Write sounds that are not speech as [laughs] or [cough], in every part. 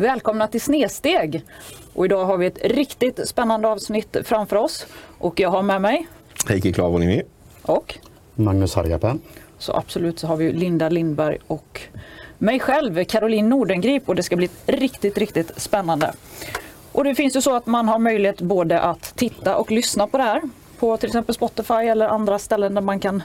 Välkomna till Snedsteg! Och idag har vi ett riktigt spännande avsnitt framför oss. Och jag har med mig... Heikki Klavonimi. Och? Magnus Harjapen. Så absolut så har vi Linda Lindberg och mig själv, Caroline Nordengrip. Och det ska bli riktigt, riktigt spännande. Och det finns ju så att man har möjlighet både att titta och lyssna på det här på till exempel Spotify eller andra ställen där man kan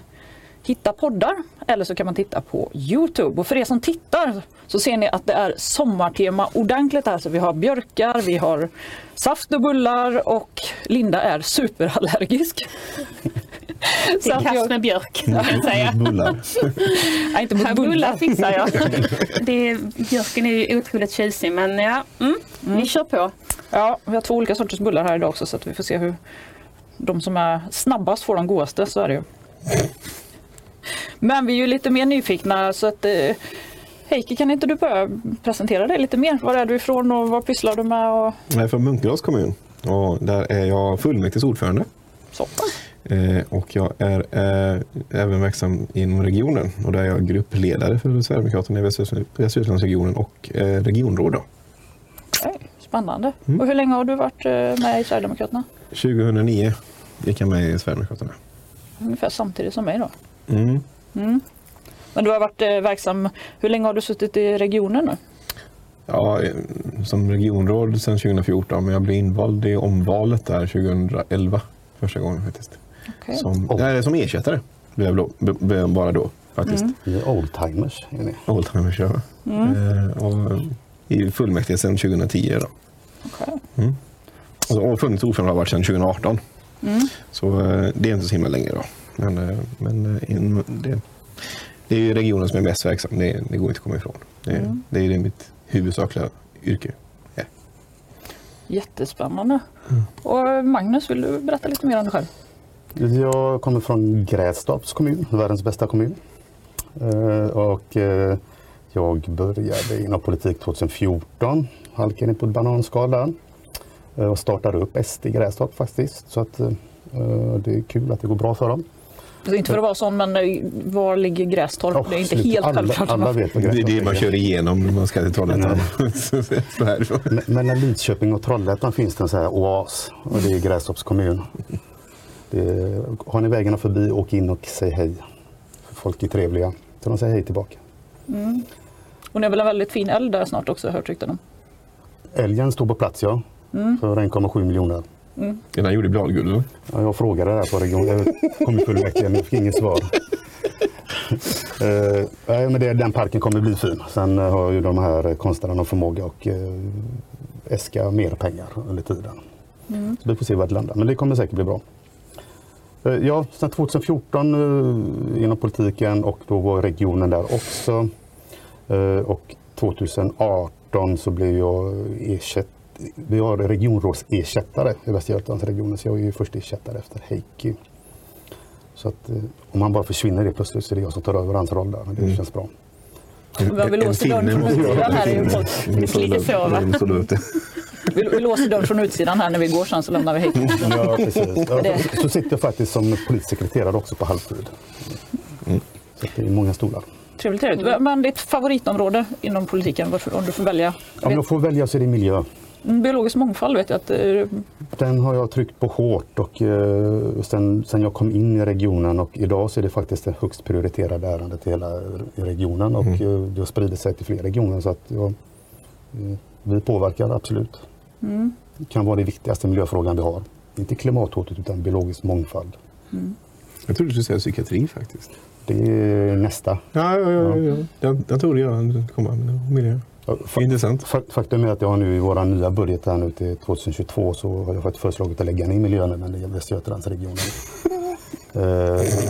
hitta poddar. Eller så kan man titta på Youtube. Och för er som tittar så ser ni att det är sommartema ordentligt här. Så vi har björkar, vi har saft och bullar och Linda är superallergisk. [laughs] Till kast med björk, kan jag säga. Bullar. [laughs] Nej, inte mot Bullar bullar. fixar jag. [laughs] Det är, björken är ju otroligt tjusig men ja, mm, vi kör på. Ja, vi har två olika sorters bullar här idag också så att vi får se hur de som är snabbast får de godaste, så är det ju. Men vi är ju lite mer nyfikna så att eh, Heikki, kan inte du börja presentera dig lite mer? Var är du ifrån och vad pysslar du med? Och Jag är från Munkedals kommun och där är jag fullmäktiges ordförande. så. Eh, och jag är eh, även verksam inom regionen och där är jag gruppledare för Sverigedemokraterna i Västergötlandsregionen och eh, regionråd. Då. Spännande. Och hur länge har du varit med i Sverigedemokraterna? 2009 gick jag med i Sverigedemokraterna. Ungefär samtidigt som mig då. Mm. Men du har varit eh, verksam, hur länge har du suttit i regionen nu? Ja, eh, som regionråd sedan 2014 men jag blev invald i omvalet där 2011 första gången faktiskt. Okej. Som, nej, som ersättare blev jag bara då faktiskt. Är oldtimers. Är ni? Oldtimers, ja. Eh, och I fullmäktige sedan 2010. Då. Okej. Och, och funnits ordförande har varit sedan 2018. Så eh, det är inte så himla länge. Då. Men, eh, men eh, in, det, det är ju regionen som är mest verksam. Det, det går inte att komma ifrån. Det, det är det mitt huvudsakliga yrke. är. Jättespännande. Och Magnus, vill du berätta lite mer om dig själv? Jag kommer från Grästorps kommun, världens bästa kommun. Eh, Och eh, jag började inom politik 2014, halkade in på ett bananskal där. Eh, Och startade upp SD i Grästorp faktiskt. Så att, eh, det är kul att det går bra för dem. Inte för att vara sån, men eh, var ligger Grästorp? det är inte Absolut. helt alla, självklart. Alla vet vad Det är det man kör igenom när man ska till Trollhättan. [laughs] Så. Men- när Lidköping och Trollhättan finns det en sån här oas och det är Grästorps kommun. Det är, har ni vägarna förbi, åk in och säg hej. Folk är trevliga. Så de säger hej tillbaka. Och ni har väl en väldigt fin eld där snart också, har jag hört rykten om. Älgen står på plats ja. För 1,7 miljoner. Den här gjorde bladguld. Ja, jag frågade där på region, jag kommunfullmäktige men jag fick inget svar. [laughs] Eh, nej, men det, den parken kommer bli fin. Sen eh, har ju de här konstnärerna förmåga att uh, äska mer pengar under tiden. Så vi får se vad det landar. Men det kommer säkert bli bra. Eh, ja, sen 2014 uh, inom politiken och då var regionen där också. Eh, och 2018 så blev jag ersatt vi har regionrådsersättare i Västra Götalandsregionen så jag är ju först ersättare efter Heikki. Så att eh, om han bara försvinner det plötsligt så är det jag som tar över hans roll där. Men det känns bra. Men vi låser dörren från utsidan här. så, va? Så. Vi, låser dörren från utsidan när vi går sen så lämnar vi hit. Ja, precis. Ja, så, så sitter jag faktiskt som politisk sekreterare också på halvtid. Så att det är många stolar. Trevligt, trevligt. Men ditt favoritområde inom politiken, varför- om du får välja? Om jag får välja så är det miljö. Biologisk mångfald vet jag att eh, Den har jag tryckt på hårt och eh, sen, sen jag kom in i regionen och idag så är det faktiskt det högst prioriterade ärendet i hela regionen och eh, det har spridit sig till fler regioner så att ja, vi påverkar absolut. Det kan vara det viktigaste miljöfrågan vi har. Inte klimathotet utan biologisk mångfald. Jag trodde du skulle säga psykiatri faktiskt. Det är nästa. Ja, ja, ja. ja. Den, den trodde jag komma med. Miljö. Intressant. fa- Faktum är att jag har nu i vår nya budget här nu till 2022 så har jag fått föreslagit att lägga ner miljönämnden i Västra Götalandsregionen. [laughs] Eh,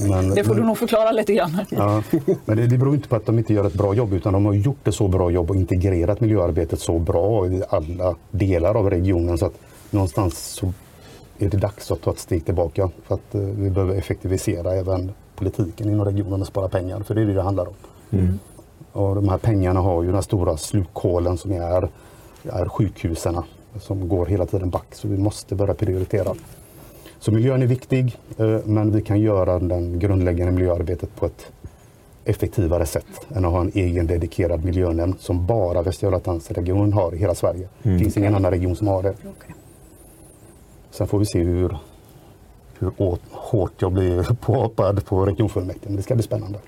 men, det får du men- nog förklara lite grann. Ja, men det, det beror inte på att de inte gör ett bra jobb utan de har gjort ett så bra jobb och integrerat miljöarbetet så bra i alla delar av regionen så att någonstans så är det dags att ta ett steg tillbaka för att eh, vi behöver effektivisera även politiken inom regionen och spara pengar för det är det det handlar om. Och de här pengarna har ju den stora slukhålen som är, är sjukhusen som går hela tiden back så vi måste börja prioritera. Så miljön är viktig, eh, men vi kan göra den grundläggande miljöarbetet på ett effektivare sätt än att ha en egen dedikerad miljönämnd som bara Västra Götalandsregionen har i hela Sverige. Det finns ingen annan region som har det. Okej. Sen får vi se hur, hur hårt jag blir [laughs] påhoppad på regionfullmäktige. Men det ska bli spännande.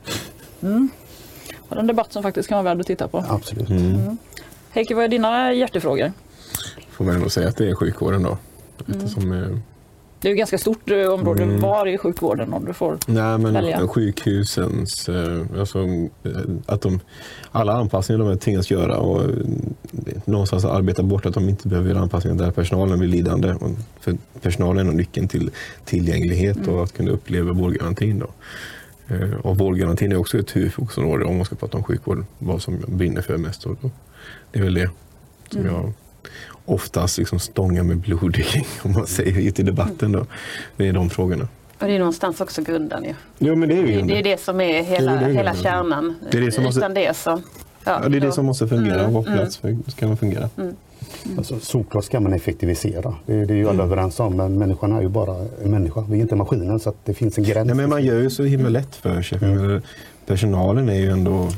Och en debatt som faktiskt kan vara värd att titta på. Absolut. Heikki, vad är dina hjärtefrågor? Får man ändå säga att det är sjukvården då. Eftersom, eh, Det är ju ganska stort eh, område. Mm. Var i sjukvården om du får? Nej, men välja. sjukhusens, eh, alltså, att de, alla anpassningar de tvingas göra och någonstans arbeta bort att de inte behöver göra anpassningar där personalen blir lidande. Och För personalen är nyckeln till tillgänglighet och att kunna uppleva vårdgarantin. Då. Eh, Och vårdgarantin är också ett huvudfokusområde om man ska prata om sjukvård, vad som jag brinner för mest. Och det är väl det som jag oftast liksom stångar med blod kring, [laughs] om man säger ute i debatten. Då. Det är de frågorna. Och det är någonstans också grunden ju. Ja, men det är ju Det, grunden. det är det som är hela, Det är det hela kärnan. Det är det som måste- det så... Ja, det är det som måste fungera och Mm, vara plats för ska man fungera. Alltså, såklart ska man effektivisera. Det, det är ju alla överens om. Men människan är ju bara en människa. Vi är inte maskinen så att det finns en gräns. Nej, men man gör ju så himla lätt för sig. För Personalen är ju ändå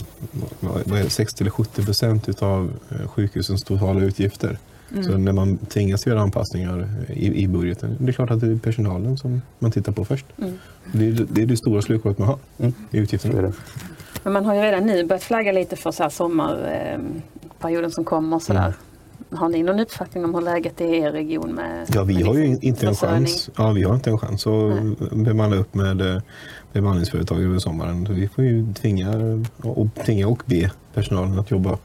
vad det, 60 eller 70 procent utav eh, sjukhusens totala utgifter. Så när man tvingas göra anpassningar i, i budgeten, det är klart att det är personalen som man tittar på först. Det, är, det är det stora slukhålet man har Mm. i Så är utgifterna. det. Men man har ju redan nu börjat flagga lite för så här sommarperioden som kommer och sådär. Mm. Har ni någon uppfattning om hur läget är i er region med Ja, vi med har ju liksom inte en försörjning? chans. Ja, vi har inte en chans att bemanna upp med eh, bemanningsföretag över sommaren. Så vi får ju tvinga och, tvinga och be personalen att jobba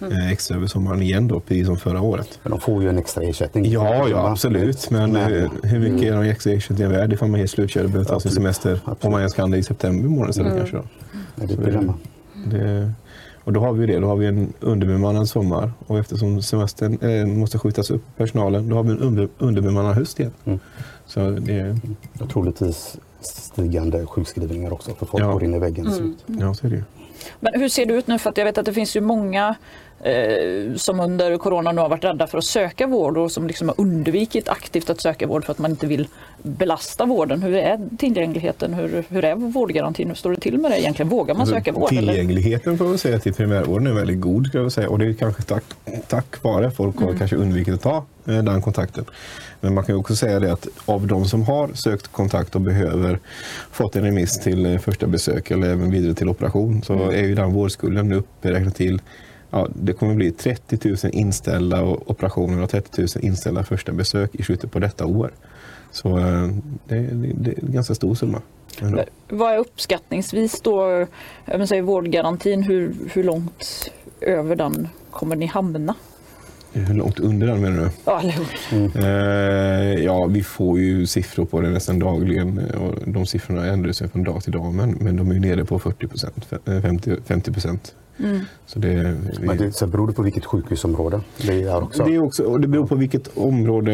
eh, extra över sommaren igen då, precis som förra året. Men de får ju en extra ersättning. Ja, ja absolut. Men Men- eh, hur mycket är de extra ersättningen värd ifall man helt slutkörd och behöver ta sin semester? Absolut. Om man ens kan det i september månad istället kanske. Då. Nej, det är Så ett dilemma. Det, och då har vi det. Då har vi en underbemannad sommar och eftersom semestern eh, måste skjutas upp personalen, då har vi en under, underbemannad höst igen. Mm. Så det, Och troligtvis stigande sjukskrivningar också. För folk Ja. går in i väggen. Mm. ja, så är det. Men hur ser det ut nu? För att jag vet att det finns ju många eh, som under corona nu har varit rädda för att söka vård och som liksom har undvikit aktivt att söka vård för att man inte vill belasta vården. Hur är tillgängligheten? Hur, hur är vårdgarantin? Hur står det till med det egentligen? Vågar man Alltså, söka vård? Eller? Tillgängligheten får man säga till primärvården är väldigt god. Ska jag säga. Och det är kanske tack, tack vare folk Mm. har kanske undvikit att ta eh, den kontakten. Men man kan också säga det att av de som har sökt kontakt och behöver fått en remiss till eh, första besök eller även vidare till operation så Mm. är ju den vårdskulden uppräknad till Ja, det kommer bli 30 000 inställda operationer och 30 000 inställda första besök i slutet på detta år. Så eh, det, det, det är en ganska stor summa. ändå. Vad är uppskattningsvis då, jag säga vårdgarantin, hur, hur långt över den kommer ni hamna? Hur långt under den menar du? Ja, hur? Eh, ja, vi får ju siffror på det nästan dagligen eh, och de siffrorna ändrar sig från dag till dag men, men de är ju nere på 40 procent, 50, 50 procent. Mm. Så det, vi, Men det, sen beror det på vilket sjukhusområde det är också. det, är också, och det beror på vilket område,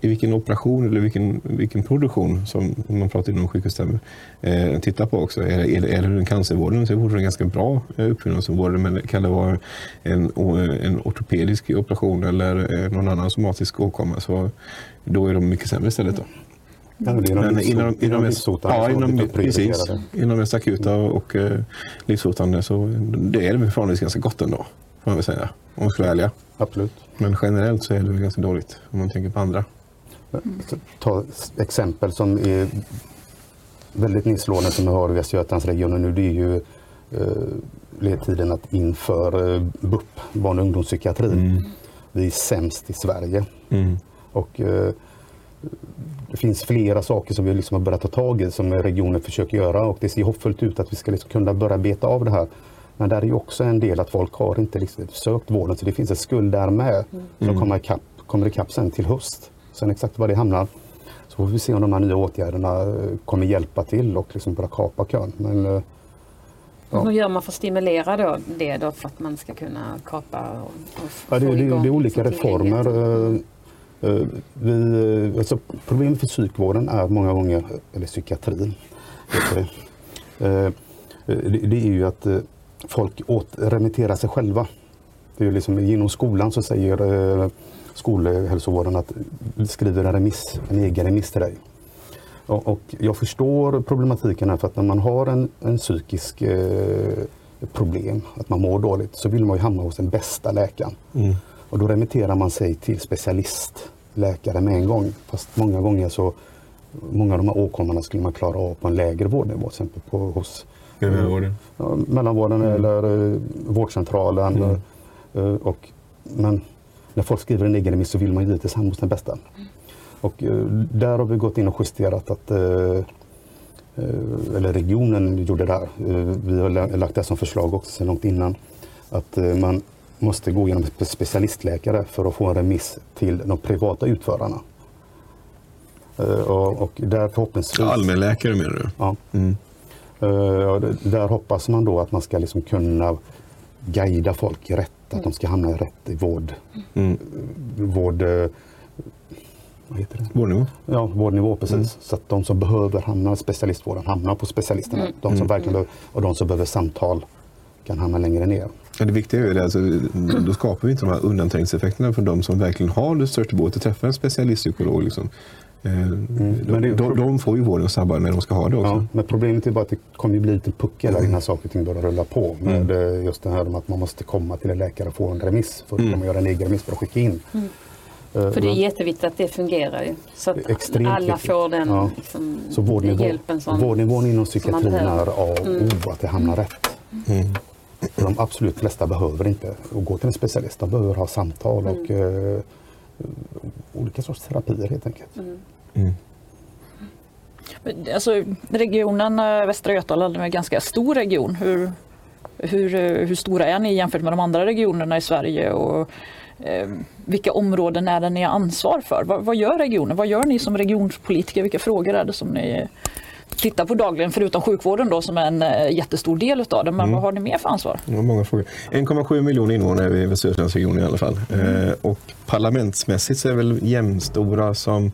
i vilken operation eller vilken, vilken produktion som man pratar inom sjukhustermer eh, tittar på också. Är, det- är, det- är det den cancervården så är vården ganska bra eh, uppfyllnadsområde men kan det vara en, en ortopedisk operation eller eh, någon annan somatisk åkomma så då är de mycket sämre istället. Då. Ja, det är inom Men livshot- inom, inom inom, livshotande ja, inom, precis, inom mest akuta och eh, livshotande så det är det förhållandevis ganska gott ändå. Får man väl säga, om vi ska vara ärliga. Absolut. Men generellt så är det ganska dåligt om man tänker på andra. Ta exempel som är väldigt nedslående som vi har i Västra Götalandsregionen nu. Det är ju eh, ledtiden att inför eh, BUP, barn och ungdomspsykiatrin. Vi är sämst i Sverige. Mm. Och, eh, det finns flera saker som vi liksom har börjat ta tag i som regionen försöker göra och det ser hoppfullt ut att vi ska liksom kunna börja beta av det här. Men där är ju också en del att folk har inte liksom sökt vården så det finns en skuld där med som kommer ikapp, kommer ikapp sen till höst. Sen exakt var det hamnar så får vi se om de här nya åtgärderna eh, kommer hjälpa till och liksom börja kapa kön. Men, eh, Ja. Hur gör man för att stimulera då det då för att man ska kunna kapa och, och Ja, det, få det, det är olika reformer. Eh, vi, eh, alltså, problemet för psykvården är många gånger, eller psykiatrin, eh, det. Det, är ju att folk åt, remitterar sig själva. Det är ju liksom, genom skolan så säger skolhälsovården att vi skriver en remiss, en egen remiss till dig. Och, och jag förstår problematiken här för att när man har en, en psykisk eh, problem, att man mår dåligt, så vill man ju hamna hos den bästa läkaren. Mm. Och då remitterar man sig till specialistläkare med en gång. Fast många gånger så, många av de här åkommorna skulle man klara av på en lägre vårdnivå, till exempel på, hos Primärvården. ja, mellanvården eller eh, vårdcentralen. Mm. Eh, och, men när folk skriver en egen remiss så vill man ju givetvis hamna hos den bästa. Och eh, där har vi gått in och justerat att eh, eh, eller regionen gjorde det här. Eh, Vi har lagt det som förslag också sedan långt innan. Att eh, man måste gå genom en specialistläkare för att få en remiss till de privata utförarna. Eh, Och, och där förhoppningsvis... Allmänläkare menar du? Ja. Mm. Eh, där hoppas man då att man ska liksom kunna guida folk rätt, att de ska hamna rätt i vård, Mm. vård eh, vad heter det? Vårdnivå? Ja, vårdnivå precis. Så att de som behöver hamna i specialistvården hamnar på specialisterna. De som verkligen behöver, och de som behöver samtal kan hamna längre ner. Ja, det viktiga är det, alltså, då skapar vi inte de här undanträngningseffekterna för de som verkligen har det största behovet att träffa en specialistpsykolog. Liksom. Eh, men de, det- de, de får ju vården snabbare när de ska ha det också. Ja, men problemet är bara att det kommer ju bli lite puckel där innan saker och ting börjar rulla på. Med eh, just det här om att man måste komma till en läkare och få en remiss. Först kan man göra en egen remiss för att skicka in. Eh, För det är jätteviktigt att det fungerar ju. Så att extremt alla viktigt. får den Ja. liksom, Så vårdnivå, hjälpen som... vårdnivån inom psykiatrin är A och O, att det hamnar rätt. Mm. De absolut flesta behöver inte gå till en specialist. De behöver ha samtal och eh, olika sorts terapier helt enkelt. Mm. Alltså, regionen eh, Västra Götaland är en ganska stor region. Hur, hur, eh, hur stora är ni jämfört med de andra regionerna i Sverige? Och, eh, vilka områden är det ni har ansvar för? Vad, vad gör regionen? Vad gör ni som regionpolitiker? Vilka frågor är det som ni tittar på dagligen? Förutom sjukvården då som är en eh, jättestor del utav det. Men vad har ni mer för ansvar? Var många frågor. 1,7 miljoner invånare i Västra Götalandsregionen i alla fall. Eh, och parlamentsmässigt så är väl jämnstora som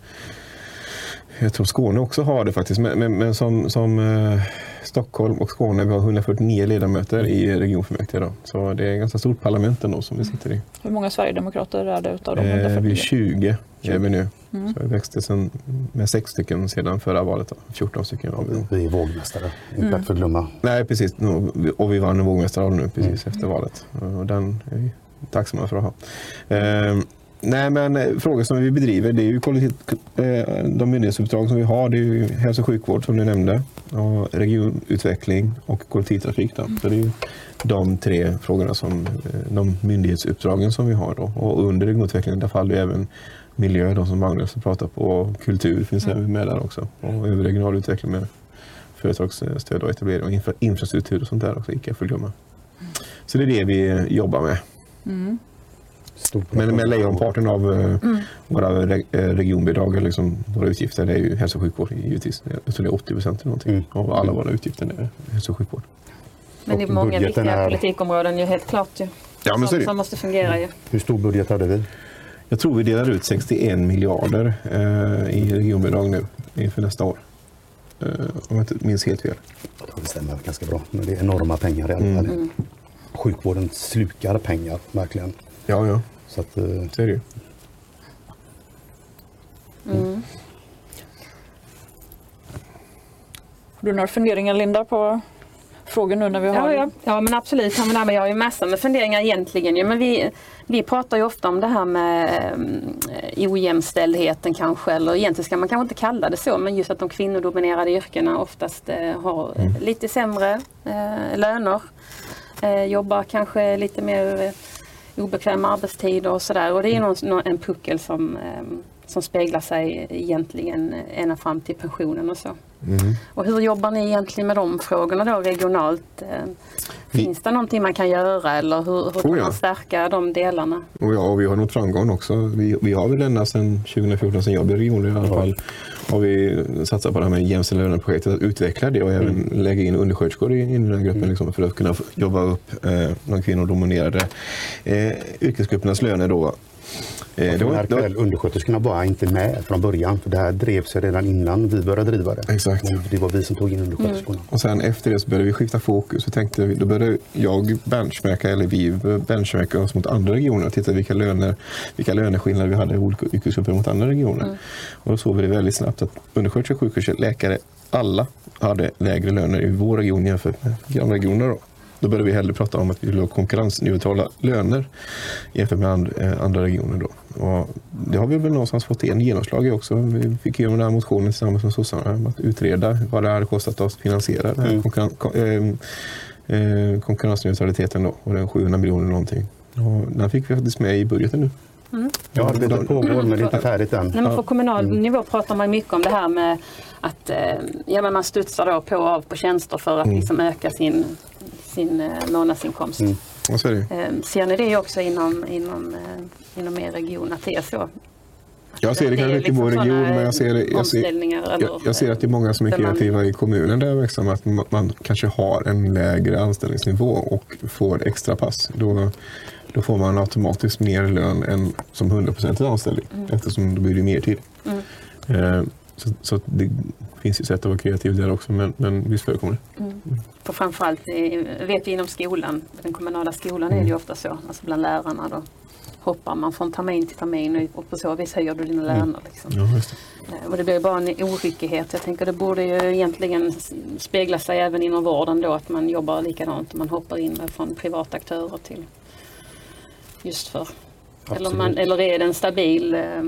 jag tror Skåne också har det faktiskt, men, men, men som, som eh, Stockholm och Skåne, vi har 149 ledamöter i regionfullmäktige. Då. Så det är ett ganska stort parlament ändå som vi sitter i. Hur många Sverigedemokrater är det utav de Eh, vi är 149? 20 är vi nu. Så vi växte sen, med sex stycken sedan förra valet. Då. 14 stycken har vi. då. Vi är vågmästare, inte att förglömma. Nej, precis. Och vi vann en vågmästarroll nu precis efter valet. Och den är vi tacksamma för att ha. Eh, nej, men eh, frågor som vi bedriver, det är ju eh, de myndighetsuppdrag som vi har. Det är ju hälso och sjukvård som du nämnde, och regionutveckling och kollektivtrafik. Då. Så det är ju de tre frågorna som eh, de myndighetsuppdragen som vi har. Då. Och under regionutvecklingen där faller ju även miljö, de som Magnus pratar på, och kultur finns även med där också. Och övrig regional utveckling med företagsstöd och etablering och infra, infrastruktur och sånt där också, att förglömma. Så det är det vi jobbar med. Stora Men, men lejonparten av eh, våra re, eh, regionbidrag, eller liksom våra utgifter, det är ju hälso och sjukvård givetvis. Jag tror det är 80 procent någonting Mm. av alla våra utgifter är hälso och sjukvård. Men det är Och många viktiga är- politikområden ju helt klart ju. Ja, men som, det. som måste fungera ju. Hur stor budget hade vi? Jag tror vi delar ut 61 miljarder eh, i regionbidrag nu inför nästa år. Eh, om jag inte minns helt fel. Det stämmer ganska bra. Men det är enorma pengar i alla fall. Sjukvården slukar pengar, verkligen. Ja, ja, Så att, eh, så är det ju. Har du några funderingar Linda på frågor nu när vi har Ja, ja. ja men absolut. Ja, men, jag har ju massor med funderingar egentligen. Men vi, vi pratar ju ofta om det här med um, ojämställdheten kanske. Eller egentligen ska man kanske inte kalla det så. Men just att de kvinnodominerade yrkena oftast eh, har eh, lite sämre eh, löner. Eh, jobbar kanske lite mer eh, obekväma arbetstider och sådär. Och det är någon, en puckel som, ehm, som speglar sig egentligen ända fram till pensionen och så. Och hur jobbar ni egentligen med de frågorna då regionalt? Eh, Finns det någonting man kan göra eller hur, hur kan Oh ja. man stärka de delarna? Och ja, och vi har nått framgång också. Vi, vi har väl ända sedan 2014, sedan jag blev regionledare i alla fall, har vi satsat på det här med jämställda löner-projektet, att utveckla det och även lägga in undersköterskor i, i den här gruppen liksom, för att kunna jobba upp eh, de kvinnodominerade eh, yrkesgruppernas löner då Eh, Det var, märk det var, väl, undersköterskorna var inte med från början. För det här drevs redan innan vi började driva det. Exakt. Men det var vi som tog in undersköterskorna. och sen efter det så började vi skifta fokus. Så tänkte vi, då började jag benchmarka, eller vi benchmarka oss mot andra regioner och titta vilka, löner, vilka löneskillnader vi hade i olika yrkesgrupper mot andra regioner. Och då såg vi det väldigt snabbt att undersköterskor, sjuksköterskor, läkare, alla hade lägre löner i vår region jämfört med grannregioner. Då. Då började vi hellre prata om att vi ville ha konkurrensneutrala löner jämfört med and, eh, andra regioner. Då. Och det har vi väl någonstans fått en genomslag i också. Vi fick igenom den här motionen tillsammans med sossarna om att utreda vad det hade kostat oss att finansiera den här Mm. konkurren, kon, eh, eh, konkurrensneutraliteten då, och den 700 miljoner någonting. Och den fick vi faktiskt med i budgeten nu. Ja, arbetet pågår men det är inte färdigt än. Nej, men på kommunal Mm. nivå pratar man mycket om det här med att eh, ja, men man studsar då på och av på tjänster för att liksom öka sin, sin eh, månadsinkomst. Mm. Och så är det. Eh, ser ni det också inom, inom, eh, inom er region att det är så? Jag ser det kanske inte i vår liksom region, såna men jag ser, det, jag, ser, jag, jag ser att det är många som är där man- kreativa i kommunen där verksam, att man, man kanske har en lägre anställningsnivå och får extra pass. Då, då får man automatiskt mer lön än som 100% anställning eftersom då blir det mer tid. Eh, så så det finns ju sätt att vara kreativ där också, men, men visst förekommer det. För framförallt i- vet vi inom skolan, den kommunala skolan är det ju ofta så, alltså bland lärarna då hoppar man från termin till termin och på så vis höjer du dina löner. Liksom. Ja, det. Eh, Och det blir bara en oryckighet. Jag tänker det borde ju egentligen spegla sig även inom vården då att man jobbar likadant. Man hoppar in från privata aktörer till just för eller, man, eller är det en stabil eh, eh,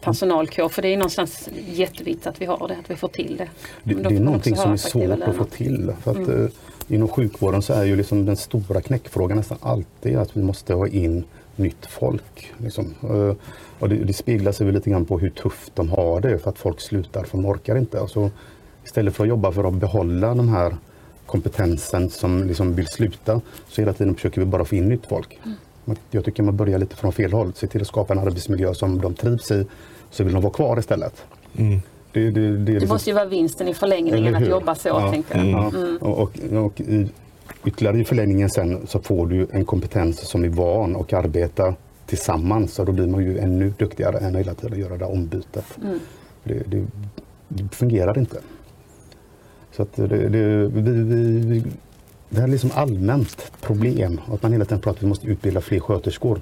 personalkår? För det är någonstans jätteviktigt att vi har det, att vi får till det. Det, det är någonting som är svårt att få löner. till. För att, eh, inom sjukvården så är ju liksom den stora knäckfrågan nästan alltid att vi måste ha in nytt folk. Liksom. Eh, och det, det speglar sig väl lite grann på hur tufft de har det för att folk slutar för de orkar inte. Alltså, istället för att jobba för att behålla den här kompetensen som liksom vill sluta så hela tiden försöker vi bara få in nytt folk. Mm. Jag tycker man börjar lite från fel håll. Se till att skapa en arbetsmiljö som de trivs i så vill de vara kvar istället. Mm. Det, det, det, Det liksom- måste ju vara vinsten i förlängningen att jobba så, Ja, tänker jag. Ja. Mm. Och, och, och i, ytterligare i förlängningen sen så får du en kompetens som är van och arbeta tillsammans. Så då blir man ju ännu duktigare än att hela tiden göra det här ombytet. Mm. Det, det, det fungerar inte. Så att det, det, vi, vi, vi, det här är liksom allmänt problem. Att man hela tiden pratar om att vi måste utbilda fler sköterskor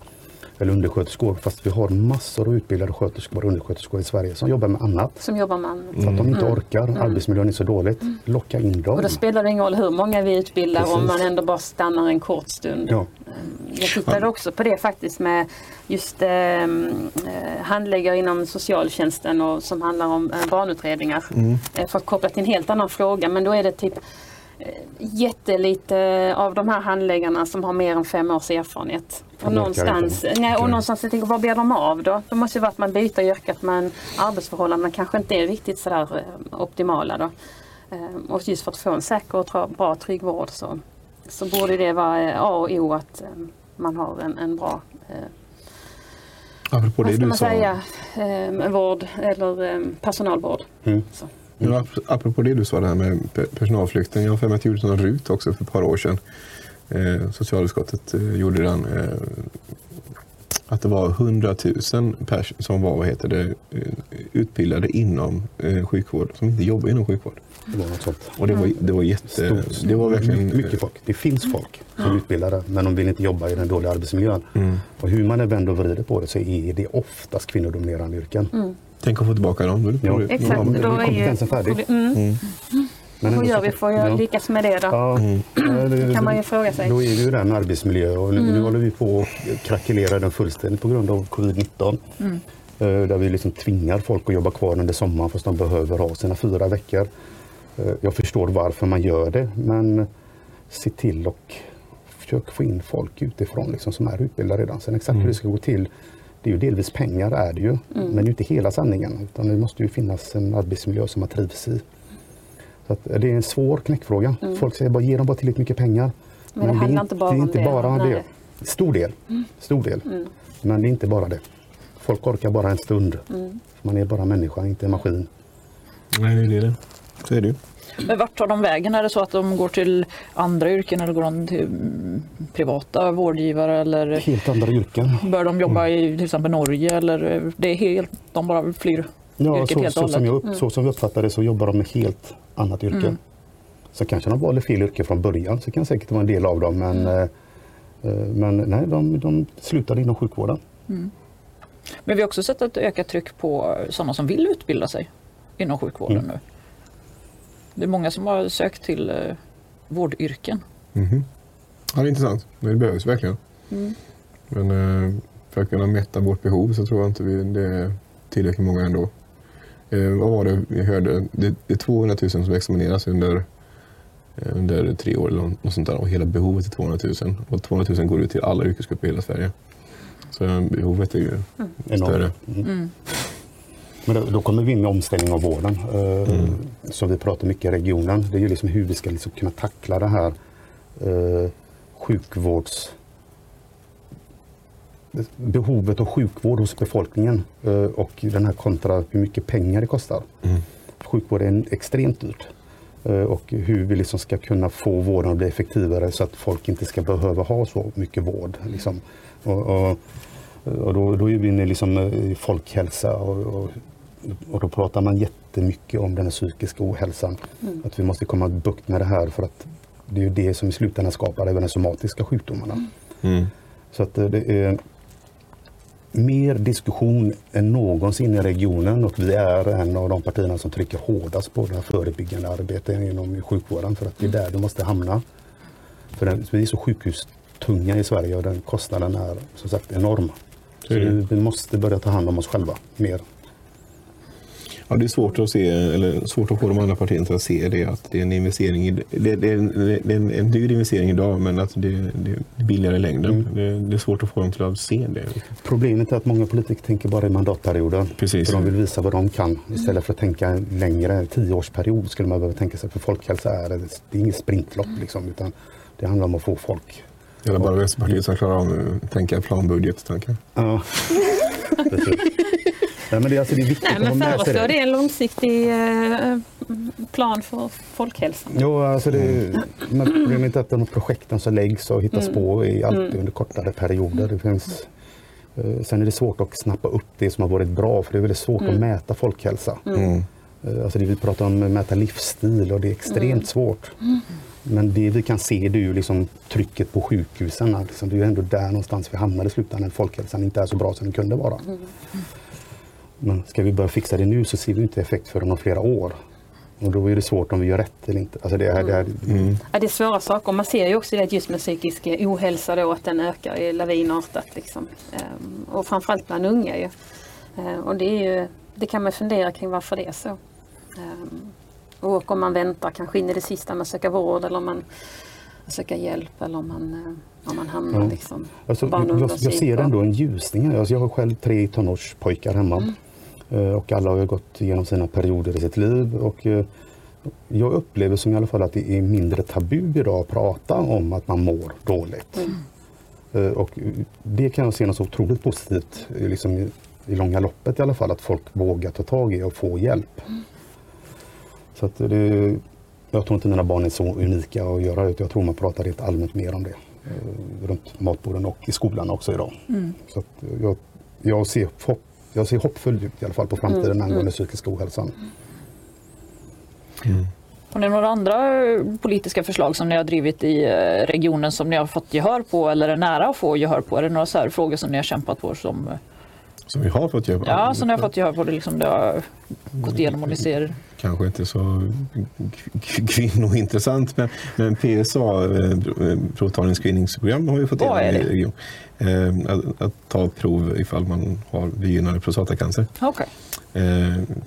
eller undersköterskor. Fast vi har massor av utbildade sköterskor och undersköterskor i Sverige som jobbar med annat. Som jobbar man. För att de inte orkar, arbetsmiljön är så dåligt. Locka in dem. Mm. Och då spelar det ingen roll hur många vi utbildar om Precis. man ändå bara stannar en kort stund. Ja. Jag tittade också på det faktiskt med just eh, eh, handläggare inom socialtjänsten och som handlar om eh, barnutredningar. Eh, för att koppla till en helt annan fråga men då är det typ eh, jättelite av de här handläggarna som har mer än fem års erfarenhet. Och någonstans, nej, och någonstans jag tänker, vad blir de av då? Det måste ju vara att man byter yrket men arbetsförhållandena kanske inte är riktigt sådär eh, optimala då. Eh, Och just för att få en säker och bra trygg vård så, så borde det vara eh, A och O att eh, man har en, en bra eh, Apropå vad det du man sa. säga, eh, vård eller personalvård. Mm. Ja, apropå det du sa det här med personalflykten. Jag har för mig att jag gjorde en RUT också för ett par år sedan. Eh, socialutskottet eh, gjorde den. Eh, att det var 100 000 personer som var vad heter det, eh, utbildade inom eh, sjukvård, som inte jobbar inom sjukvård. Det var något sånt. Och det var, det var jätte... Stort. Det var verkligen... mycket folk. Det finns folk som är utbildade men de vill inte jobba i den dåliga arbetsmiljön. Mm. Och hur man än vänder och vrider på det så är det oftast kvinnodominerande yrken. Tänk att få tillbaka dem. Ja. Exakt, då då är kompetensen färdig. Mm. Mm. Men Hur gör vi för att ja. lyckas med det då? Ja, Mm. det, kan man ju fråga sig. Då är det ju den arbetsmiljö och nu, nu håller vi på att krackelera den fullständigt på grund av covid-19. Eh, Där vi liksom tvingar folk att jobba kvar under sommaren fast de behöver ha sina fyra veckor. Eh, Jag förstår varför man gör det men se till och försök få in folk utifrån liksom, som är utbildade redan. Sen exakt hur det ska gå till det är ju delvis pengar är det ju, men det är inte hela sanningen. Utan det måste ju finnas en arbetsmiljö som man trivs i. Så att det är en svår knäckfråga. Folk säger bara ge dem bara tillräckligt mycket pengar. Men det är handlar inte bara det om inte det. bara Nej. det. Stor del. Stor del. Mm. Men det är inte bara det. Folk orkar bara en stund. Man är bara människa, inte en maskin. Nej, det är det. Så är det ju. Men vart tar de vägen? Är det så att de går till andra yrken eller går de till mm, privata vårdgivare eller Helt andra yrken. bör de jobba i till exempel Norge eller det är helt, de bara flyr Ja, yrket så, helt och så, som hållet? jag, upp- så som vi uppfattar det så jobbar de med helt annat yrke. Mm. Så kanske de valde fel yrke från början, så kan säkert vara en del av dem. Men, eh, eh, men nej, de, de slutade inom sjukvården. Men vi har också sett ett ökat tryck på sådana som vill utbilda sig inom sjukvården Mm. nu. Det är många som har sökt till eh, vårdyrken. Mhm. Ja, det är intressant. Det behövs verkligen. Mm. Men eh, för att kunna mätta vårt behov så tror jag inte vi, det är tillräckligt många ändå. Eh, vad var det vi hörde? Det, det är 200 000 som examineras under, eh, under tre år eller något sånt där. Och hela behovet är 200 000. Och 200 000 går ut till alla yrkesgrupper i hela Sverige. Så eh, behovet är ju Enormt. större. Mm. Men då, då kommer vi in med omställning av vården. Eh, Mm. Som vi pratar mycket i regionen. Det är ju liksom hur vi ska liksom kunna tackla det här eh, sjukvårds behovet av sjukvård hos befolkningen eh, och den här kontra hur mycket pengar det kostar. Mm. Sjukvård är extremt dyrt. Eh, Och hur vi liksom ska kunna få vården att bli effektivare så att folk inte ska behöva ha så mycket vård. Liksom. Och, och, och då, då är vi inne liksom eh, i folkhälsa och, och, och då pratar man jättemycket om den här psykiska ohälsan. Att vi måste komma bukt med det här för att det är ju det som i slutändan skapar även de somatiska sjukdomarna. Mm. Så att eh, det är mer diskussion än någonsin i regionen och vi är en av de partierna som trycker hårdast på det här förebyggande arbetet inom sjukvården för att det är där det måste hamna. För den, vi är så sjukhustunga i Sverige och den kostnaden är som sagt enorm. Så det. vi, måste börja ta hand om oss själva mer. Ja, det är svårt att se, eller svårt att få de andra partierna att se det att det är en investering. Det, det, är en, det är en, en dyr investering idag men att det, det är billigare i längden. Mm. Det, det är svårt att få dem till att se det. Problemet är att många politiker tänker bara i mandatperioden. Precis. För de vill visa vad de kan. Istället för att tänka en längre tioårsperiod skulle man behöva tänka sig. För folkhälsa är, det det är inget sprintlopp liksom, utan det handlar om att få folk. Det är bara Vänsterpartiet som klarar av att tänka planbudget-tankar. Ja. [laughs] Nej, men det, är alltså, det är viktigt Nej, att ha men med sig föreslå det. det en långsiktig eh, plan för folkhälsan. Jo, alltså det, men problemet är att de projekten som läggs och hittas Mm. på är alltid under kortare perioder. Det finns, eh, sen är det svårt att snappa upp det som har varit bra för det är väldigt svårt Mm. att mäta folkhälsa. Mm. Eh, Alltså det vi pratar om att mäta livsstil och det är extremt Mm. svårt. Men det vi kan se det är ju liksom trycket på sjukhusen. Liksom. Det är ju ändå där någonstans vi hamnar i slutändan. Folkhälsan inte är så bra som den kunde vara. Mm. Men ska vi börja fixa det nu så ser vi inte effekt förrän om flera år. Och då är det svårt om vi gör rätt eller inte. Alltså det, är, det, är, Mm. Ja, det är svåra saker. Man ser ju också det att just med psykisk ohälsa då att den ökar i lavinartat. Liksom. Ehm, och framförallt bland unga ju. Ehm, och det, är ju, det kan man fundera kring varför det är så. Ehm, och om man väntar kanske in i det sista med att söka vård eller om man söker hjälp eller om man, eh, om man hamnar Ja. liksom Alltså, jag, jag ser ändå en ljusning. här. Alltså, jag har själv tre tonårspojkar hemma. Mm. Eh, Och alla har gått igenom sina perioder i sitt liv. Och eh, jag upplever som i alla fall att det är mindre tabu idag att prata om att man mår dåligt. Mm. Och det kan jag se något så otroligt positivt liksom i, i långa loppet i alla fall. Att folk vågar ta tag i och få hjälp. Mm. Så att det, jag tror inte mina barn är så unika att göra det. Jag tror man pratar helt allmänt mer om det. eh, Runt matborden och i skolan också idag. Mm. Så att jag, jag, ser hopp, jag ser hoppfull ut i alla fall på framtiden Mm, angående mm. psykisk ohälsan. Har ni några andra politiska förslag som ni har drivit i eh, regionen som ni har fått gehör på eller är nära att få gehör på? Är det några så här frågor som ni har kämpat på som, eh, Som vi har fått göra. ja, som ni har fått gehör på? Det, liksom, det har gått igenom och ni ser Kanske inte så kvinnointressant men, men PSA, eh, provtagningsscreeningprogram, har ju fått igenom det? i region. Eh, Att, att ta prov ifall man har begynnande prostatacancer. Eh,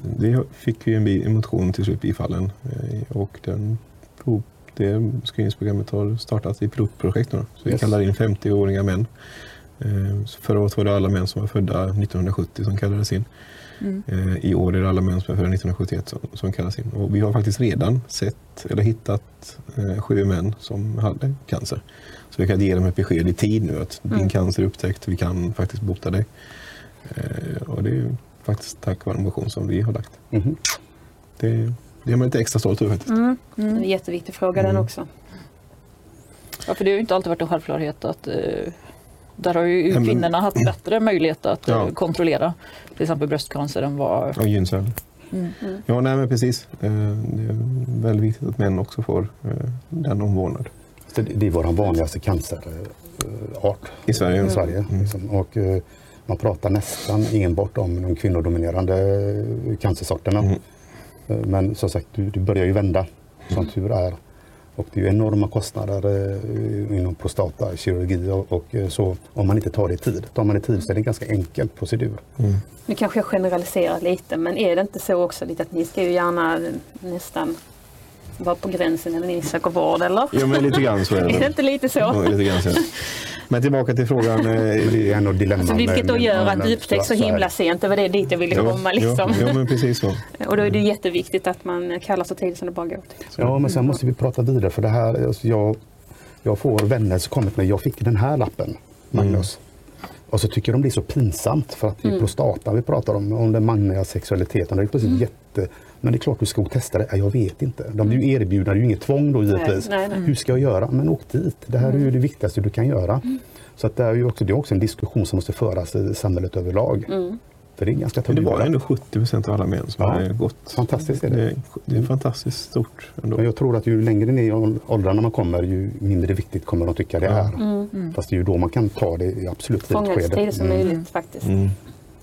Det fick ju en, motion till slut bifallen eh, och den prov, det screeningsprogrammet har startat i pilotprojekt nu. Så vi Yes. kallar in 50-åriga män. Eh, Förra året var det alla män som var födda 1970 som kallades in. Mm. Eh, I år är det alla män som är födda 1971 som, som kallas in. Och vi har faktiskt redan sett eller hittat eh, sju män som hade cancer. Så vi kan ge dem ett besked i tid nu att din Mm. cancer är upptäckt, vi kan faktiskt bota dig. Eh, och det är faktiskt tack vare en motion som vi har lagt. Mhm. Det, det är man lite extra stolt över faktiskt. Mm. Det är en jätteviktig fråga den Mm. också. Ja, för det har ju inte alltid varit en självklarhet att eh, där har ju kvinnorna haft bättre möjlighet att Ja. eh, kontrollera till exempel bröstcancer än vad... Och gynceller. Mm. Ja, nej men precis. Eh, Det är väldigt viktigt att män också får eh, den omvårdnad. Så det det är vår vanligaste cancerart I Sverige. i Sverige. Mm. Liksom. Och, man pratar nästan enbart om de kvinnodominerande cancersorterna. Mm. Men som sagt, du, du börjar ju vända som tur är. Och det är ju enorma kostnader eh, inom prostatakirurgi och, och eh, så om man inte tar det i tid. Tar man det i tid så är det en ganska enkel procedur. Mm. Nu kanske jag generaliserar lite men är det inte så också lite att ni ska ju gärna nästan vara på gränsen när ni söker vård eller? Ja, men lite grann så är [laughs] Är det det. inte lite så? Ja, lite grann så är det. [laughs] Men tillbaka till frågan. eh, det är ändå dilemma Alltså, vilket då gör att det upptäcks så himla sent. Det var det dit jag ville komma liksom. Ja, ja, men precis så. [laughs] Och då är det jätteviktigt att man kallar så tidigt som det bara går. Ja, men sen måste vi prata vidare för det här, alltså jag, jag får vänner som kommer till mig, jag fick den här lappen, Magnus. Och så tycker de det är så pinsamt för att det är prostata vi pratar om, om den manliga sexualiteten. Det är plötsligt jätte... Men det är klart du ska testa det. Ja, jag vet inte. De blir ju erbjudna, det är ju inget tvång då givetvis. nej, nej. Hur ska jag göra? Men åk dit. Det här är ju det viktigaste du kan göra. Så att det, är ju också, det är också en diskussion som måste föras i samhället överlag. För det är ganska Men det var ändå 70 procent av alla män som Ja. hade gått. Fantastiskt är det. Det, är- det är fantastiskt stort ändå. Men jag tror att ju längre ner i ål- åldrarna man kommer, ju mindre viktigt kommer de tycka det Ja. är. Fast det är ju då man kan ta det i absolut Fånga så slutskede. tidigt som Mm. möjligt faktiskt. Mm.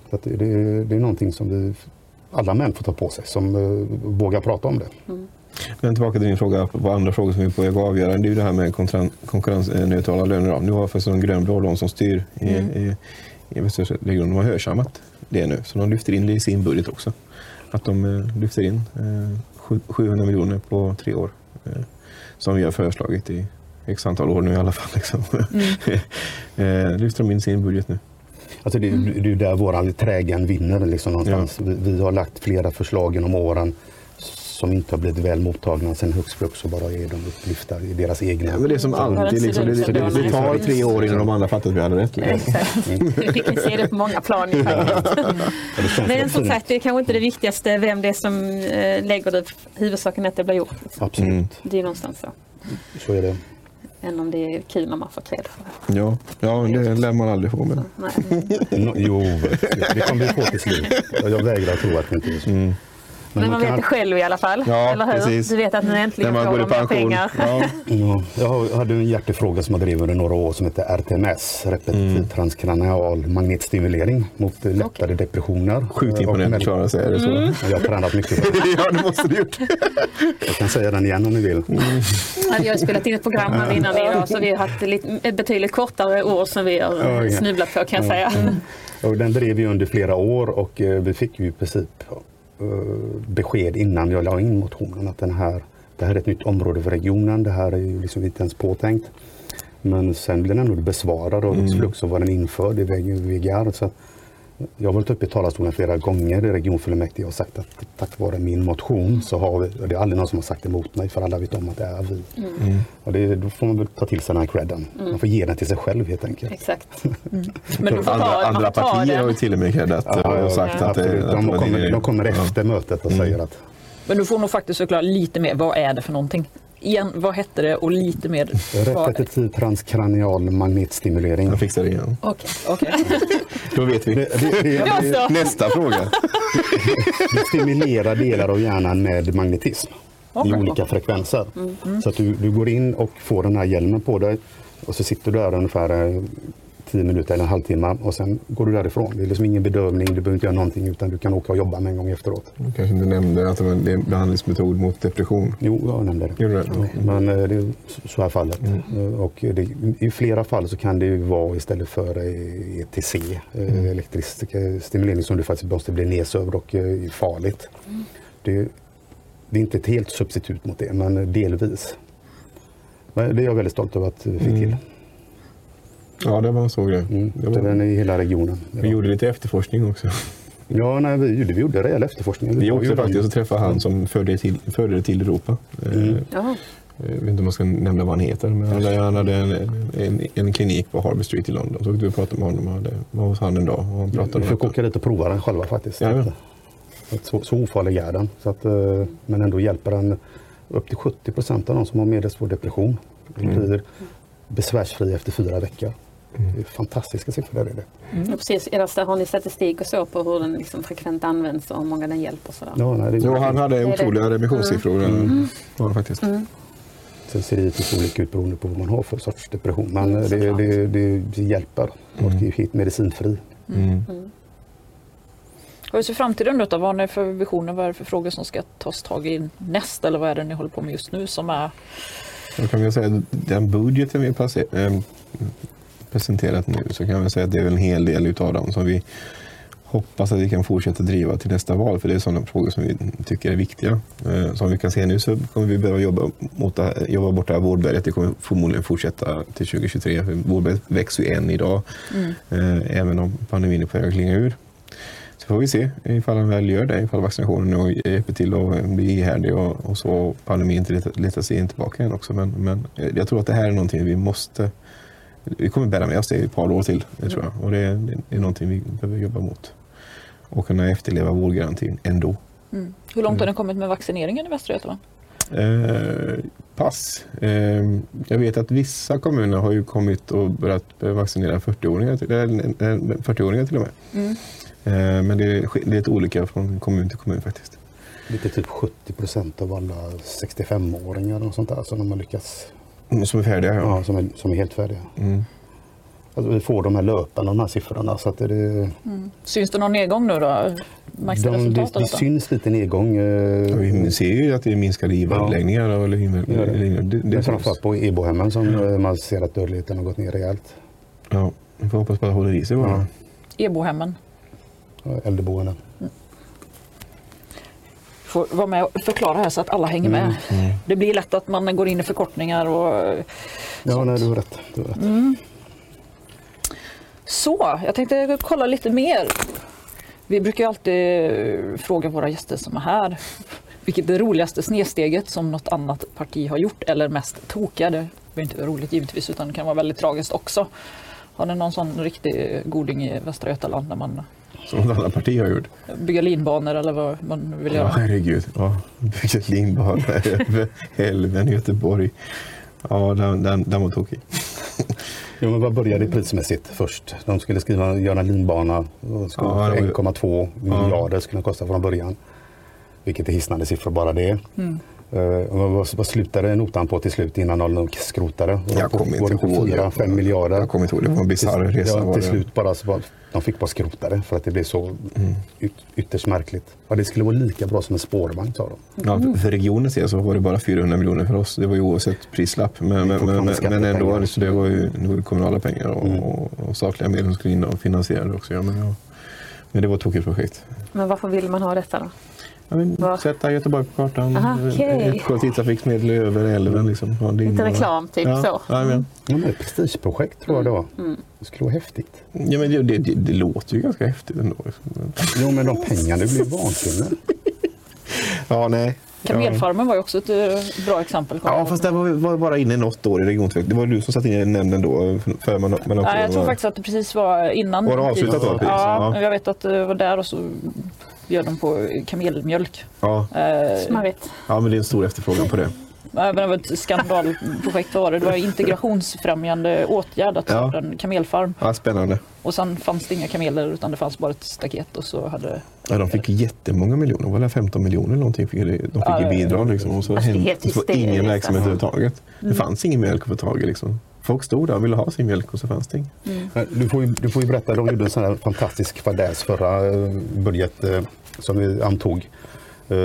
Så att det, det, det är någonting som vi, alla män får ta på sig som uh, vågar prata om det. Men tillbaka till din fråga, på andra frågor som vi är på väg att avgöra. Det är ju det här med konkurren- konkurrensneutrala löner. Nu har för en grön blå lån som styr i, i, i Västra regionen. De har hörsammat det nu. Så de lyfter in det i sin budget också. Att de eh, lyfter in eh, sju- 700 miljoner på tre år. Eh, som vi har föreslagit i x antal år nu i alla fall. Liksom. [laughs] eh, lyfter de in sin budget nu. Alltså det, det är där våran trägen vinner liksom någonstans. Vi, vi har lagt flera förslag genom åren som inte har blivit väl mottagna. Sen hux flux så bara är de upplyfta i deras egna. Ja, men det är som alltid. Liksom, det, det, det, tar tre år innan de andra fattar att vi hade rätt. Liksom. Exakt. Vi kan se det på många plan Men som sagt, det är kanske inte det viktigaste vem det är som eh, lägger det. Huvudsaken är att det blir gjort. Liksom. Absolut, Mm. Det är någonstans så. så är det. Än om det är kul när man får cred för det. Ja, ja, det lär man aldrig få. Men. Nej. Jo, det kommer vi få till slut. Jag vägrar tro att det inte är så. Mm. Men man vet det själv i alla fall. Ja, eller hur? precis. Du vet att nu När äntligen man får går i de mer pension. pengar. Ja. [laughs] Ja, jag har- hade en hjärtefråga som jag drev under några år som heter RTMS, repetitiv Mm. transkranial magnetstimulering mot lättare Okej. depressioner. Sjukt Eh, imponerande att klara sig. Är det så? Mm. Jag har tränat mycket på det. [laughs] ja, det måste du gjort. [laughs] Jag kan säga den igen om ni vill. Hade jag spelat in ett program här innan idag så vi har haft lite, betydligt kortare år som vi har eh, snubblat på kan jag säga. Och den drev vi under flera år och eh, vi fick ju i princip besked innan jag la in motionen att den här, det här är ett nytt område för regionen. Det här är ju liksom inte ens påtänkt. Men sen blev den ändå besvarad och mm. flux så var den införd i VGR. Så jag har varit uppe i talarstolen flera gånger i regionfullmäktige och sagt att tack vare min motion så har vi, och det är aldrig någon som har sagt emot mig för alla vet om att det är vi. Mm. Och det, då får man väl ta till sig den här credden. Man får ge den till sig själv helt enkelt. Exakt. [laughs] Men du får Andra, ta, man andra får ta partier har ju den. till och med creddat och sagt att, det, de, kommer, de kommer Ja. efter mötet och säger att Men du får nog faktiskt förklara lite mer. Vad är det för någonting? Igen, vad hette det och lite mer. repetitiv transkranial magnetstimulering. Jag fixar det igen. Okej, okej. [laughs] Då vet vi. Det, det, det, det. Nästa fråga. [laughs] det stimulerar delar av hjärnan med magnetism i olika frekvenser. Så att du, du går in och får den här hjälmen på dig och så sitter du där ungefär eh, 10 minuter eller en halvtimme och sen går du därifrån. Det är liksom ingen bedövning, du behöver inte göra någonting utan du kan åka och jobba med en gång efteråt. Du kanske inte nämnde att det var en behandlingsmetod mot depression. Jo, jag nämnde det. Det? Ja, men eh, det är så här fallet. Eh, Och det, I flera fall så kan det ju vara istället för ETC, eh, elektrisk eh, stimulering som du faktiskt måste bli nedsövd och eh, farligt. Det, det är inte ett helt substitut mot det, men delvis. Men det är jag väldigt stolt över att vi fick till. Ja, det var en så grej. Mm. Det Det var, Den är i hela regionen. vi gjorde lite efterforskning också. Ja, nej, vi, gjorde- vi gjorde rejäl efterforskning. Vi åkte faktiskt och träffade han som förde det till, förde det till Europa. Eh, Mm. Jaha. Jag vet inte om man ska nämna vad han heter, men han, han hade en, en, en klinik på Harbour Street i London. Så åkte vi och pratade med honom och hade, var hos han en dag och han pratade Vi fick åka dit och prova den själva faktiskt. Ja, Så, så ofarlig är den. Så att, eh, men ändå hjälper den upp till 70 procent av de som har medelsvår depression. De blir besvärsfria efter fyra veckor. Det är fantastiska siffror. Där är det. Ja, precis. Är det, har ni statistik och så på hur den liksom frekvent används och hur många den hjälper? Sådär? Ja, nej, det Jo, han hade otroliga remissionssiffror. Mm. Var det faktiskt. Sen ser det givetvis olika ut beroende på vad man har för sorts depression. Men Mm, det, det, det, det hjälper. Folk är ju helt medicinfri. Mm. Vad ser framtiden ut då? Vad har ni för visioner? Vad är det för frågor som ska tas tag i näst? Eller vad är det ni håller på med just nu som är... Då kan vi säga den budgeten vi placer- eh, presenterat nu så kan vi säga att det är en hel del utav dem som vi hoppas att vi kan fortsätta driva till nästa val. För det är sådana frågor som vi tycker är viktiga. Eh, Som vi kan se nu så kommer vi behöva jobba, mot jobba bort det här vårdberget. Det kommer förmodligen fortsätta till 2023. För vårdberget växer ju än idag. Eh, Även om pandemin är på väg att klinga ur. Så får vi se ifall han väl gör det, ifall vaccinationen hjälper till att bli ihärdig och, och så pandemin inte letar sig in tillbaka igen också. Men, men jag tror att det här är någonting vi måste, vi kommer bära med oss det i ett par år till, det tror jag. Och det är, det är någonting vi behöver jobba mot. Och kunna efterleva vårdgarantin ändå. Mm. Hur långt har ni kommit med vaccineringen i Västra Götaland? Eh, pass. Eh, jag vet att vissa kommuner har ju kommit och börjat vaccinera 40-åringar till, eller, eh, 40-åringar till och med. Eh, men det är, det är lite olika från kommun till kommun faktiskt. Lite typ 70 procent av alla 65-åringar och sånt där som de har lyckats, Mm, Som är färdiga. Ja. ja, som, är, som är helt färdiga. Mm. Alltså, vi får de här löpande, de här siffrorna. Så att det, det, Syns det någon nedgång nu då? De, det, det syns lite nedgång. eh, Och vi ser ju att det är minskade IVA-anläggningar. Ja. Eller, det. det framförallt på EBO-hemmen som eh, man ser att dödligheten har gått ner rejält. ja, vi får hoppas på att det håller i sig bara. Ja. EBO-hemmen. Ja, Äldreboenden. Får vara med och förklara här så att alla hänger med. Mm. Det blir lätt att man går in i förkortningar och Ja, nej, du har rätt. Du har rätt. Mm. Så, jag tänkte kolla lite mer. Vi brukar alltid eh, fråga våra gäster som är här vilket är det roligaste snedsteget som något annat parti har gjort eller mest tokiga. Det är inte roligt givetvis utan det kan vara väldigt tragiskt också. Har ni någon sån riktig goding i Västra Götaland när man Som något annat parti har gjort. bygger linbanor eller vad man vill Ja, göra? herregud. Ja, byggt ett linbana [laughs] över älven i Göteborg. Ja, den, den, den var tokig. Jo, men vad började det prismässigt först? De skulle skriva, göra en linbana Ja, det var ju- 1,2 miljarder skulle den kosta från början. Vilket är hisnande siffror bara det. Mm. Eh, vad, slutade notan på till slut innan de skrotade? Jag kommer inte ihåg. 4-5 miljarder? Jag kommer inte ihåg. Det var en bisarr Till- resa. Ja, till slut bara, så bara, de fick bara skrota det för att det blev så Mm. yt, ytterst märkligt. Ja, det skulle vara lika bra som en spårvagn sa de. Ja, för- för regionens del så var det bara 400 miljoner för oss. Det var ju oavsett prislapp. Men, men, men, ändå, skattepengar. så det var ju, det var ju kommunala pengar och, Mm. och, och statliga medel som skulle in och finansiera det också. Ja, men, ja. men det var ett tokigt projekt. Men varför vill man ha detta då? Ja, men, sätta Göteborg på kartan. Aha. Ett kollektivtrafikmedel över älven. Liksom. Ja, det Lite reklam typ ja, så. Ja, men, Ja, men ett prestigeprojekt tror jag det var. Det skulle vara häftigt. ja, men det, det, det, det låter ju ganska häftigt ändå. Liksom. Jo, men de pengarna, det blir vansinne. [laughs] Ja, nej. Kamelfarmen var ju också ett eh, bra exempel. Ja, fast det var, bara inne något år i regionutveckling. Det var du som satt in i nämnden då? För man, man Nej, jag tror faktiskt att det precis var innan. Var det avslutat då, Ja? Ja. jag vet att det var där och så bjöd de på kamelmjölk. Ja, Eh, Smarrigt. ja, men det är en stor efterfrågan på det. Även det var ett skandalprojekt var det. Det var integrationsfrämjande åtgärd att Ja. starta en kamelfarm. Ja, spännande. Och sen fanns det inga kameler utan det fanns bara ett staket och så hade Ja, de fick jättemånga miljoner. Det var väl 15 miljoner eller någonting fick de fick Ja, i ja, bidrag. Liksom, och så, Alltså, det hem, och så var ingen hysteriskt, verksamhet alltså. överhuvudtaget. Det fanns ingen mjölk att få tag i. Liksom. Folk stod där och ville ha sin mjölk och så fanns det ingen. Men Du får, ju, du får ju berätta, de gjorde en sån här fantastisk fadäs förra eh, budget eh, som vi antog. Eh,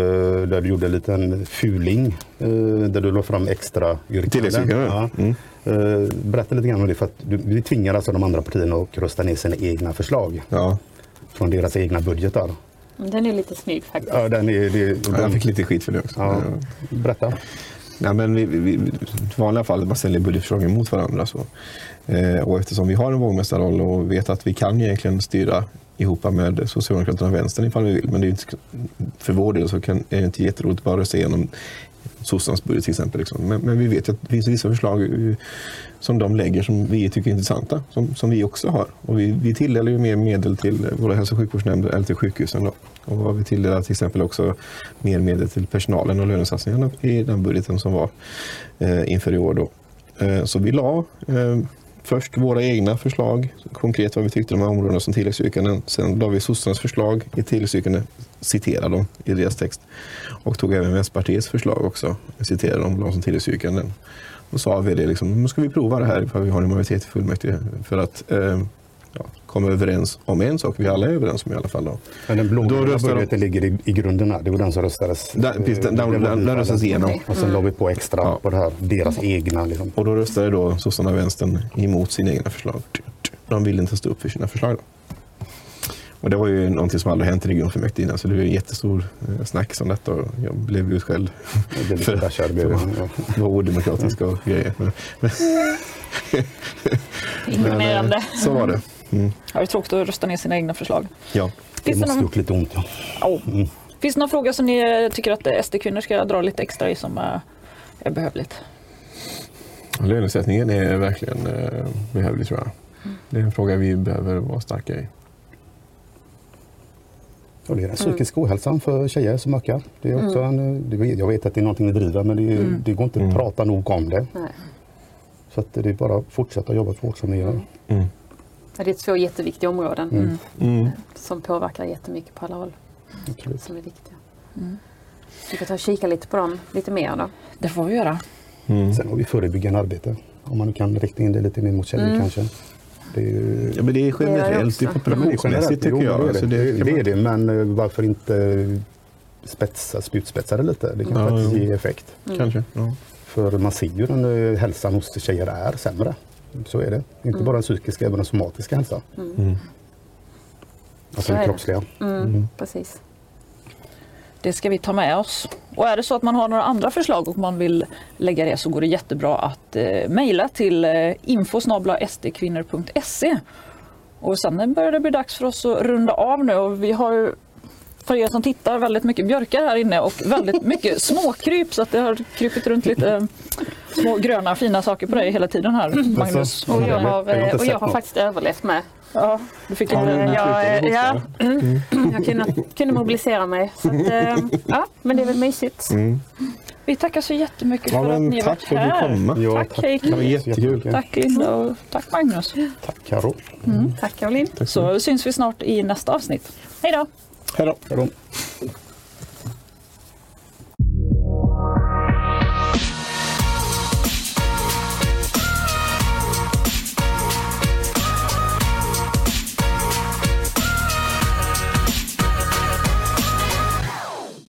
där du gjorde en liten fuling eh, där du la fram extra yrkanden. Ja. mm. Eh, berätta lite grann om det för att du, vi tvingar alltså de andra partierna att rösta ner sina egna förslag Ja. från deras egna budgetar. Den är lite snygg faktiskt. Ja, den är, det, och Ja, jag fick lite skit för det också. ja, berätta. Nej, men vi, vi, I vanliga fall man ställer budgetförslagen mot varandra. Så. Eh, och eftersom vi har en vågmästarroll och vet att vi kan egentligen styra ihop med Socialdemokraterna och Vänstern ifall vi vill. Men det är inte, för vår del så kan, är det inte jätteroligt att bara rösta igenom sossarnas budget till exempel. Liksom. Men, men vi vet ju att det finns vissa förslag som de lägger som vi tycker är intressanta, som, som vi också har. Och vi, vi tilldelar ju mer medel till våra hälso och sjukvårdsnämnder eller till sjukhusen. Då. Och vi tilldelar till exempel också mer medel till personalen och lönesatsningarna i den budgeten som var eh, inför i år. Då. Eh, så vi la eh, först våra egna förslag, konkret vad vi tyckte om de här områdena som tilläggsyrkanden. Sen la vi sossarnas förslag i tilläggsyrkanden, citerade dem i deras text. Och tog även Vänsterpartiets förslag också, citerade dem, som tilläggsyrkanden. Då sa vi det, liksom, nu ska vi prova det här ifall vi har en majoritet i fullmäktige för att eh, komma överens om en sak vi alla är överens om i alla fall. Då. Men den blågröna röstar de- budgeten ligger i, i grunden här. Det var den som röstades. Där- precis, den- den- den- den röstades igenom. Och sen la vi på extra Ja. på det här, deras egna. Liksom. Och då röstade då sossarna och vänstern emot sina egna förslag. De ville inte stå upp för sina förslag. Då. Och det var ju någonting som aldrig hänt i regionfullmäktige innan, så det var en jättestor eh, snack om detta. Och jag blev utskälld Det blev lite [laughs] För-. Det var odemokratiska och grejer. Men, men, Imponerande. eh, så var det. Mm. Ja, det är tråkigt att rösta ner sina egna förslag. Ja. Det Finns det, måste någon, gjort lite ont. Ja. oh. Finns det någon fråga som ni eh, tycker att eh, SD-kvinnor ska dra lite extra i som eh, är behövligt? Lönesättningen är verkligen eh, behövlig tror jag. Det är en fråga vi behöver vara starka i. Och det är den psykiska ohälsan för tjejer som ökar. Det är också en, det, jag vet att det är någonting ni driver men det, är- det går inte att Mm. prata nog om det. Nej. Så att det är bara att fortsätta jobba så hårt som ni gör. Mm. Ja, Det är två jätteviktiga områden Mm. Mm. som påverkar jättemycket på alla håll. Absolut. Som är viktiga. Vi får ta och kika lite på dem lite mer då. Det får vi göra. Mm. Sen har vi förebyggande arbete. Om man kan rikta in det lite mer mot tjejer Mm. kanske. Det är ju... Ja, men det är generellt, det är också. populationsmässigt tycker jag. Det är Alltså, det, det, kan är det men eh, varför inte spetsa, spjutspetsa det lite? Det kan Ja, faktiskt jo. ge effekt. Kanske. Ja. För man ser ju den eh, hälsan hos tjejer är sämre. Så är det. Inte bara den psykiska, även den somatiska hälsan. Mm. Alltså Så är den det. kroppsliga. Mm, Precis. Det ska vi ta med oss. Och är det så att man har några andra förslag och man vill lägga det så går det jättebra att eh, mejla till eh, info.sdkvinnor.se. Och sen börjar det bli dags för oss att runda av nu och vi har ju för er som tittar väldigt mycket björkar här inne och väldigt mycket [laughs] småkryp så att det har krypit runt lite eh, små gröna fina saker på dig hela tiden här Magnus. Mm. Och jag har, Jag inte och jag har faktiskt överlevt med. Ja, du fick Ja, lite, Jag, slutet ja, hosta. mm, [laughs] jag kunde, kunde mobilisera mig. Så att, eh, ja, men det är väl mysigt. Mm. Vi tackar så jättemycket Ja, för att ni har tack varit för att här. du kom. Ja, Tack, Heikki. Det var så jättekul. Tack Linda och tack Magnus. Tack Karo. Tack Caroline. Tack så syns vi snart i nästa avsnitt. Hej då. Hej då.